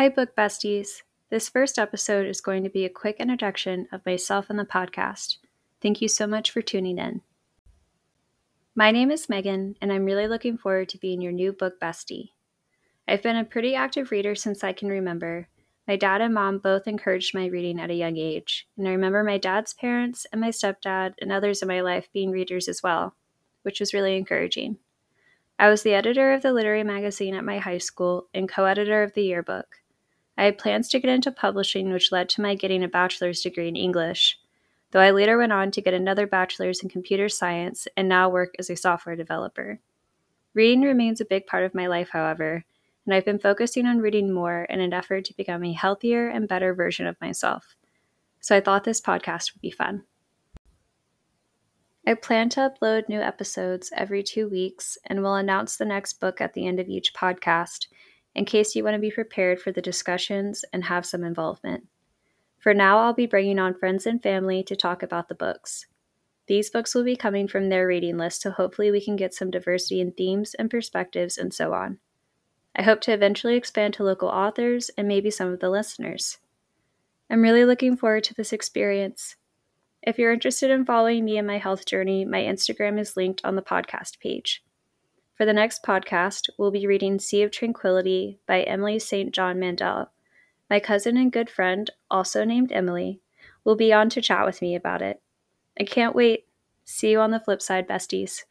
Hi, book besties. This first episode is going to be a quick introduction of myself and the podcast. Thank you so much for tuning in. My name is Megan, and I'm really looking forward to being your new book bestie. I've been a pretty active reader since I can remember. My dad and mom both encouraged my reading at a young age, and I remember my dad's parents and my stepdad and others in my life being readers as well, which was really encouraging. I was the editor of the literary magazine at my high school and co editor of the yearbook. I had plans to get into publishing, which led to my getting a bachelor's degree in English, though I later went on to get another bachelor's in computer science and now work as a software developer. Reading remains a big part of my life, however, and I've been focusing on reading more in an effort to become a healthier and better version of myself. So I thought this podcast would be fun. I plan to upload new episodes every two weeks and will announce the next book at the end of each podcast in case you want to be prepared for the discussions and have some involvement. For now, I'll be bringing on friends and family to talk about the books. These books will be coming from their reading list, so hopefully we can get some diversity in themes and perspectives and so on. I hope to eventually expand to local authors and maybe some of the listeners. I'm really looking forward to this experience. If you're interested in following me and my health journey, my Instagram is linked on the podcast page. For the next podcast, we'll be reading Sea of Tranquility by Emily St. John Mandel. My cousin and good friend, also named Emily, will be on to chat with me about it. I can't wait. See you on the flip side, besties.